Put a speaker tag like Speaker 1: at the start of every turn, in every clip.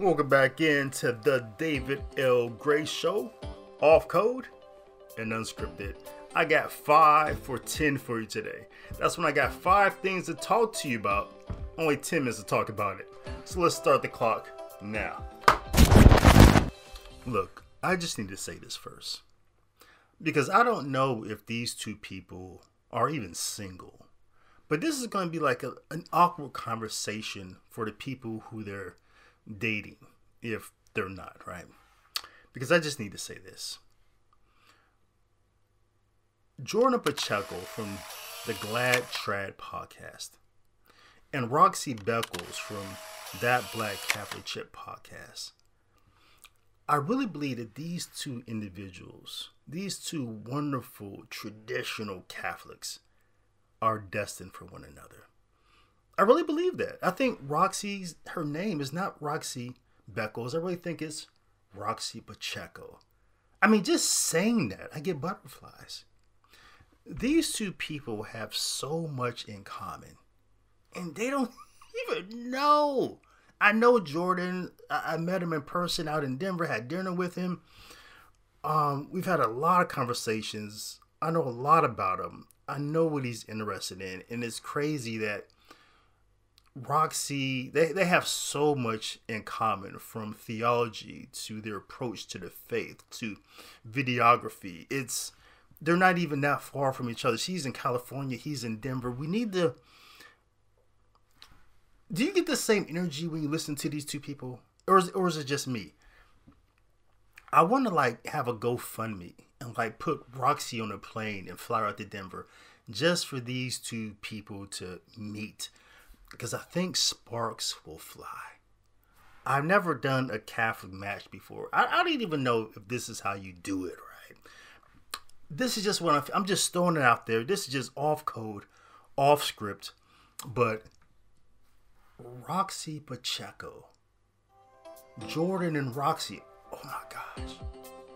Speaker 1: Welcome back into the David L. Gray Show, off code and unscripted. I got five for 10 for you today. That's when I got five things to talk to you about. Only 10 minutes to talk about it. So let's start the clock now. Look, I just need to say this first. Because I don't know if these two people are even single. But this is going to be like a, an awkward conversation for the people who they're dating, if they're not, right? Because I just need to say this. Jordan Pacheco from the Glad Trad podcast and Roxy Beckles from That Black Catholic Chip podcast. I really believe that these two individuals, these two wonderful traditional Catholics, are destined for one another. I really believe that. I think Roxy's her name is not Roxy Beckles. I really think it's Roxy Pacheco. I mean, just saying that, I get butterflies. These two people have so much in common, and they don't even know. I know Jordan. I, met him in person out in Denver. Had dinner with him. Um, we've had a lot of conversations. I know a lot about him. I know what he's interested in, and it's crazy that Roxy they, they have so much in common from theology to their approach to the faith to videography. It's they're not even that far from each other. She's in California, he's in Denver. We need to. Do you get the same energy when you listen to these two people, or is, or is it just me? I want to like have a GoFundMe and like put Roxy on a plane and fly out to Denver, just for these two people to meet, because I think sparks will fly. I've never done a Catholic match before. I, I don't even know if this is how you do it, right? this is just what I'm, I'm just throwing it out there. This is just off code, off script, but Roxy Pacheco, Jordan and Roxy. Oh my gosh.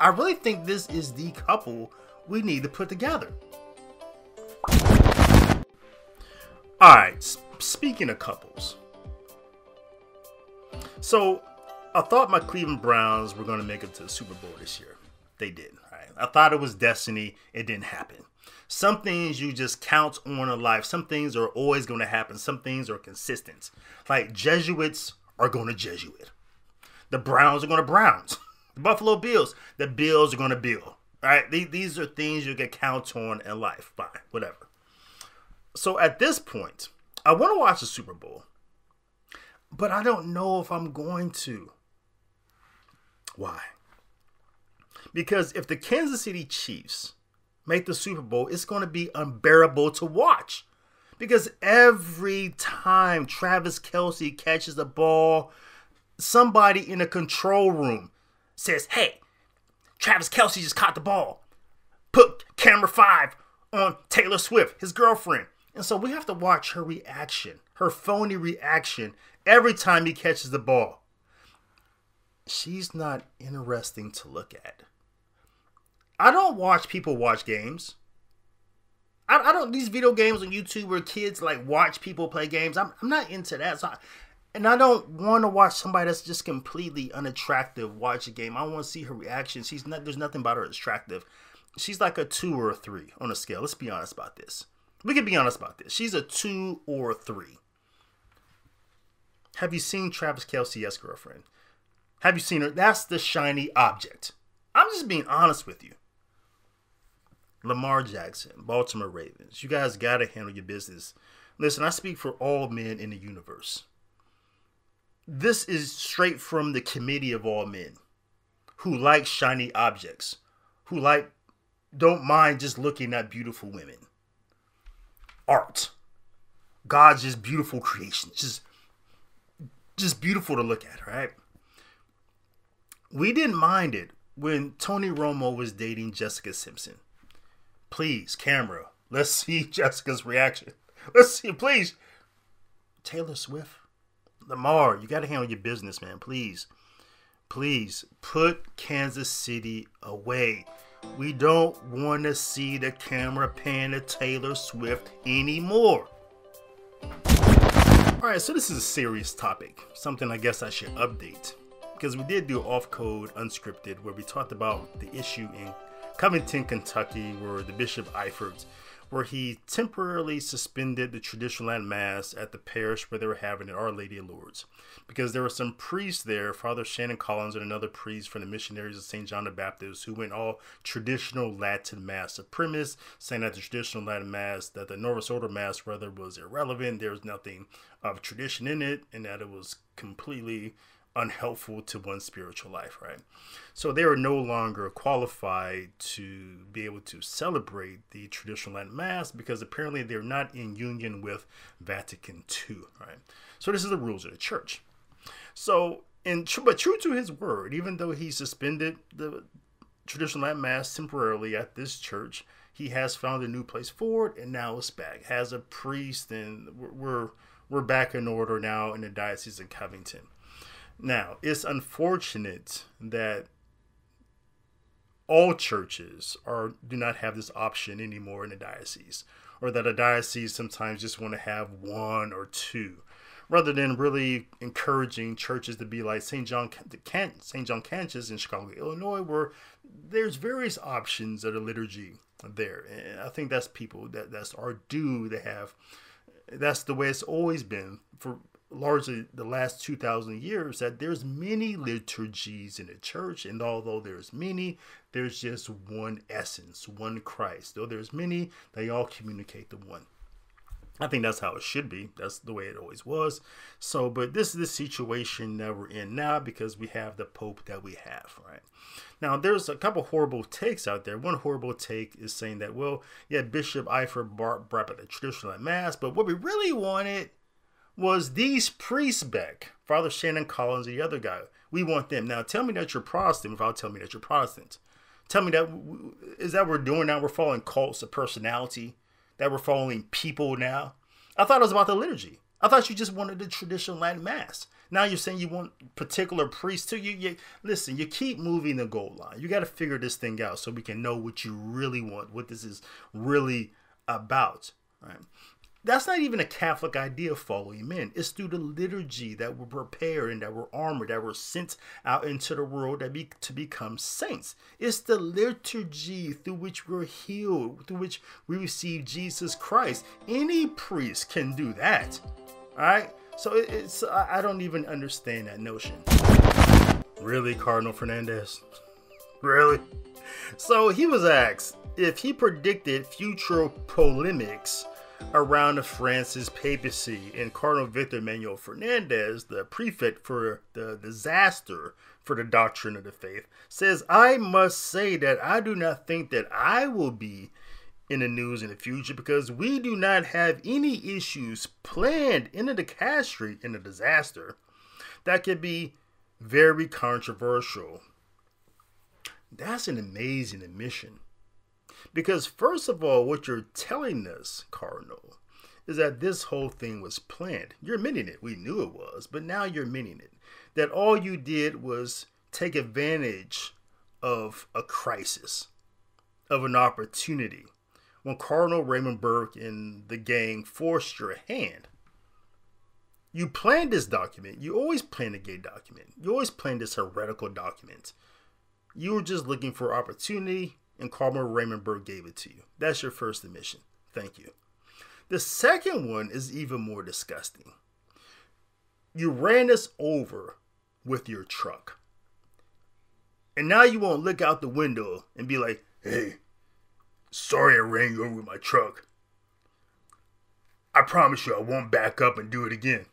Speaker 1: I really think this is the couple we need to put together. All right, speaking of couples. So, I thought my Cleveland Browns were going to make it to the Super Bowl this year. They didn't. Right? I thought it was destiny. It didn't happen. Some things you just count on in life. Some things are always going to happen. Some things are consistent. Like Jesuits are going to Jesuit. The Browns are going to Browns. The Buffalo Bills, the Bills are going to Bill. Right, these are things you can count on in life. Fine, whatever. So at this point, I want to watch the Super Bowl, but I don't know if I'm going to. Why? Because if the Kansas City Chiefs make the Super Bowl, it's going to be unbearable to watch. Because every time Travis Kelce catches the ball, somebody in the control room says, Hey, Travis Kelce just caught the ball. Put camera five on Taylor Swift, his girlfriend. And so we have to watch her reaction, her phony reaction, every time he catches the ball. She's not interesting to look at. I don't watch people watch games. I, I don't these video games on YouTube where kids like watch people play games. I'm, I'm not into that. So I, and I don't want to watch somebody that's just completely unattractive watch a game. I want to see her reaction. She's not. There's nothing about her attractive. She's like a two or a three on a scale. Let's be honest about this. We can be honest about this. She's a two or a three. Have you seen Travis Kelce's girlfriend? Have you seen her? That's the shiny object. I'm just being honest with you. Lamar Jackson, Baltimore Ravens. You guys got to handle your business. Listen, I speak for all men in the universe. This is straight from the committee of all men who like shiny objects, who like don't mind just looking at beautiful women. Art. God's just beautiful creation. Just just beautiful to look at, right? We didn't mind it when Tony Romo was dating Jessica Simpson. Please, camera, let's see Jessica's reaction. Let's see, please. Taylor Swift, Lamar, you got to handle your business, man. Please, please put Kansas City away. We don't want to see the camera pan to Taylor Swift anymore. All right, so this is a serious topic, something I guess I should update. because we did do off code unscripted where we talked about the issue in Covington, Kentucky, where the Bishop Iffert where he temporarily suspended the traditional Latin Mass at the parish where they were having it, Our Lady of Lourdes. Because there were some priests there, Father Shannon Collins and another priest from the missionaries of St. John the Baptist, who went all traditional Latin Mass. Premise saying that the traditional Latin Mass, that the Novus Ordo Mass rather was irrelevant, there was nothing of tradition in it, and that it was completely unhelpful to one's spiritual life, right? So they are no longer qualified to be able to celebrate the traditional Latin Mass because apparently they're not in union with Vatican II, right? So this is the rules of the church. So, in but true to his word, even though he suspended the traditional Latin Mass temporarily at this church, he has found a new place for it, and now it's back. Has a priest, and we're we're back in order now in the diocese of Covington. Now, it's unfortunate that all churches are do not have this option anymore in the diocese, or that a diocese sometimes just want to have one or two, rather than really encouraging churches to be like St. John St. John Cantius in Chicago, Illinois, where there's various options of the liturgy there, and I think that's people that that's our due to have. That's the way it's always been for largely the last 2000 years that there's many liturgies in the church and although there's many there's just one essence one christ. Though there's many they all communicate the one. I think that's how it should be. That's the way it always was. So but this is the situation that we're in now because we have the pope that we have right? Now there's a couple horrible takes out there. One horrible take is saying that well yeah bishop Iffert brought, back the traditional mass but what we really wanted was these priests back, Father Shannon Collins the other guy. We want them. Now tell me that you're Protestant without telling me that you're Protestant. Tell me that is that we're doing now? We're following cults of personality, that we're following people now. I thought it was about the liturgy. I thought you just wanted the traditional Latin Mass. Now you're saying you want particular priests too. You, you listen. You keep moving the goal line. You got to figure this thing out so we can know what you really want, what this is really about. Right? That's not even a Catholic idea of following men. It's through the liturgy that we're prepared and that we're armored, that we're sent out into the world that be, to become saints. It's the liturgy through which we're healed, through which we receive Jesus Christ. Any priest can do that. All right? So it's I don't even understand that notion. Really, Cardinal Fernandez? Really? So he was asked if he predicted future polemics around the Francis papacy, and Cardinal Victor Manuel Fernandez, the prefect for the disaster for the doctrine of the faith, says, I must say that I do not think that I will be in the news in the future because we do not have any issues planned in the dicastery in the disaster that could be very controversial. That's an amazing admission. Because, first of all, what you're telling us, Cardinal, is that this whole thing was planned. You're admitting it. We knew it was, but now you're admitting it. That all you did was take advantage of a crisis, of an opportunity. When Cardinal Raymond Burke and the gang forced your hand, you planned this document. You always plan a gay document. You always plan this heretical document. You were just looking for opportunity and Cardinal Raymond Burke gave it to you. That's your first admission. Thank you. The second one is even more disgusting. You ran us over with your truck. And now you won't look out the window and be like, hey, sorry I ran you over with my truck. I promise you I won't back up and do it again.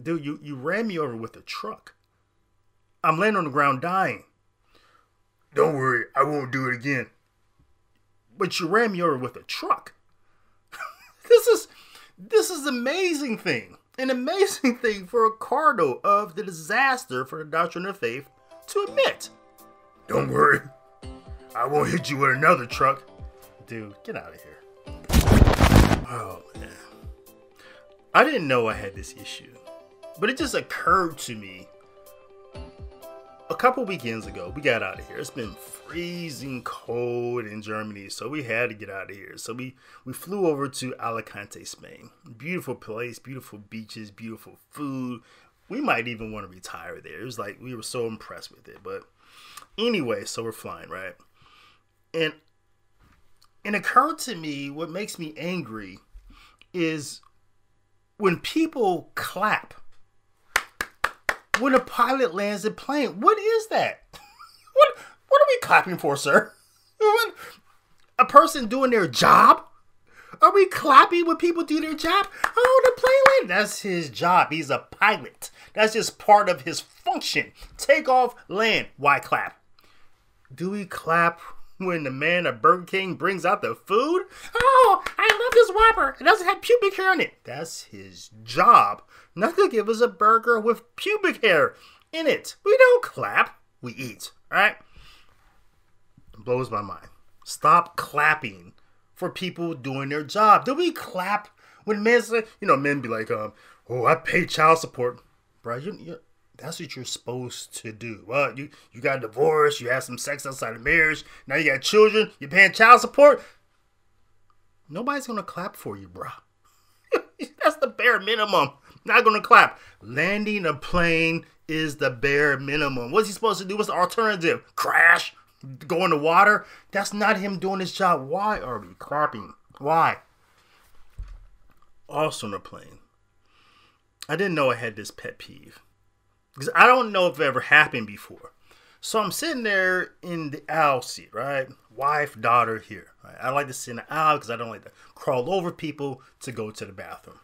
Speaker 1: Dude, you, you ran me over with a truck. I'm laying on the ground dying. Don't worry, I won't do it again. But you ran me over with a truck. this is this is amazing thing. An amazing thing for a cardinal of the disaster for the doctrine of faith to admit. Don't worry. I won't hit you with another truck. Dude, get out of here. Oh man. I didn't know I had this issue. But it just occurred to me a couple weekends ago, we got out of here. It's been freezing cold in Germany, so we had to get out of here. So we we flew over to Alicante, Spain. Beautiful place, beautiful beaches, beautiful food, we might even want to retire there. It was like we were so impressed with it. But anyway, so we're flying, right? And it occurred to me what makes me angry is when people clap when a pilot lands a plane. What is that? What what are we clapping for, sir? What, a person doing their job? Are we clapping when people do their job? Oh, the plane landed. That's his job. He's a pilot. That's just part of his function. Take off, land. Why clap? Do we clap when the man at Burger King brings out the food? Oh, I love this Whopper. It doesn't have pubic hair on it. That's his job. Not to give us a burger with pubic hair in it. We don't clap. We eat. All right? It blows my mind. Stop clapping for people doing their job. Do we clap when men say, you know, men be like, um, oh, I pay child support. Bro, you, you that's what you're supposed to do. Well, you you got divorced, you had some sex outside of marriage, now you got children, you're paying child support. Nobody's gonna clap for you, bro. that's the bare minimum. Not gonna clap. Landing a plane is the bare minimum. What's he supposed to do? What's the alternative? Crash? Go in the water? That's not him doing his job. Why are we clapping? Why? Also on a plane. I didn't know I had this pet peeve because I don't know if it ever happened before. So I'm sitting there in the aisle seat, right? Wife, daughter here. Right? I like to sit in the aisle because I don't like to crawl over people to go to the bathroom.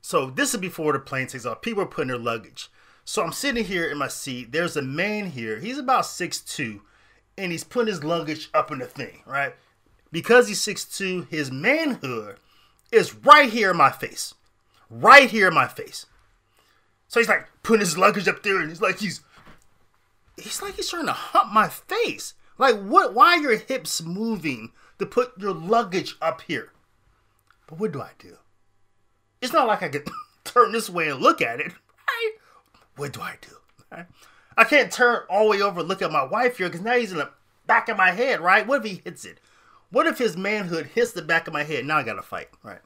Speaker 1: So this is before the plane takes off. People are putting their luggage. So I'm sitting here in my seat. There's a man here. He's about 6'2", and he's putting his luggage up in the thing, right? Because he's 6'2", his manhood is right here in my face. Right here in my face. So he's like putting his luggage up there, and he's like he's he's like he's trying to hump my face. Like what? Why are your hips moving to put your luggage up here? But what do I do? It's not like I could turn this way and look at it. Right? What do I do? Right? I can't turn all the way over and look at my wife here because now he's in the back of my head, right? What if he hits it? What if his manhood hits the back of my head? Now I gotta fight, right?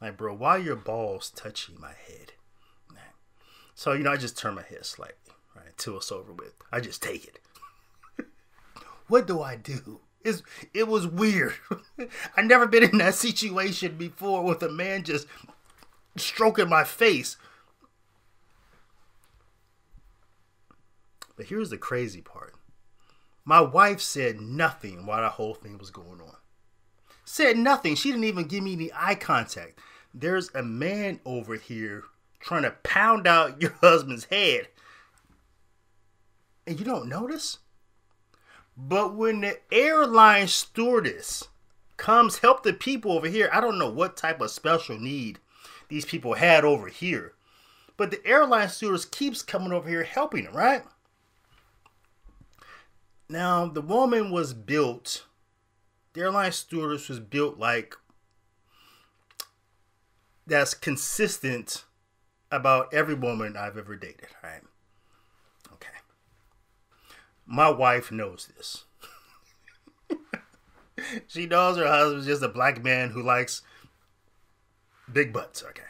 Speaker 1: Like, bro, why are your balls touching my head? So, you know, I just turn my head slightly, right, until it's over with. I just take it. what do I do? It's, it was weird. I never been in that situation before with a man just stroking my face. But here's the crazy part. My wife said nothing while the whole thing was going on. Said nothing. She didn't even give me any eye contact. There's a man over here trying to pound out your husband's head. And you don't notice? But when the airline stewardess comes help the people over here, I don't know what type of special need these people had over here. But the airline stewardess keeps coming over here helping them, right? Now, the woman was built, the airline stewardess was built like that's consistent about every woman I've ever dated, right? Okay. My wife knows this. she knows her husband's just a black man who likes big butts, okay?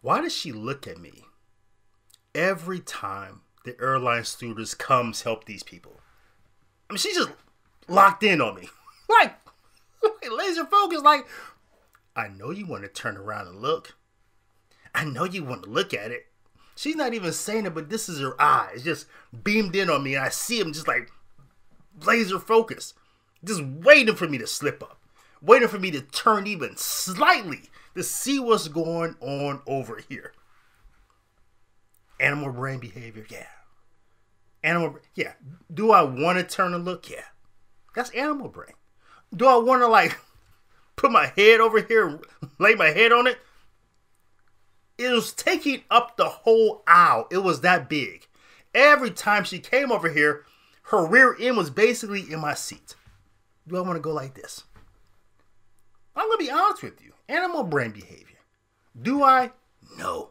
Speaker 1: Why does she look at me every time the airline stewardess comes help these people? I mean, she's just locked in on me. Like, laser focus, like, I know you want to turn around and look. I know you want to look at it. She's not even saying it, but this is her eyes just beamed in on me, and I see him just like laser focus, just waiting for me to slip up, waiting for me to turn even slightly to see what's going on over here. Animal brain behavior, yeah. Animal, yeah. Do I want to turn and look? Yeah. That's animal brain. Do I want to like put my head over here and lay my head on it. It was taking up the whole aisle. It was that big. Every time she came over here, her rear end was basically in my seat. Do I want to go like this? I'm going to be honest with you. Animal brain behavior. Do I? No.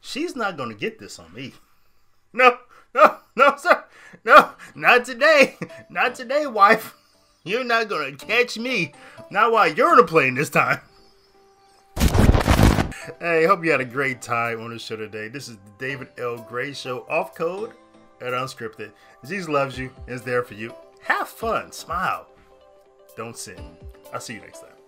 Speaker 1: She's not going to get this on me. No, no, no, sir. No, not today. Not today, wife. You're not gonna catch me. Not while you're in a plane this time. hey, hope you had a great time on the show today. This is the David L. Gray Show off code and unscripted. Jesus loves you and is there for you. Have fun, smile. Don't sin. I'll see you next time.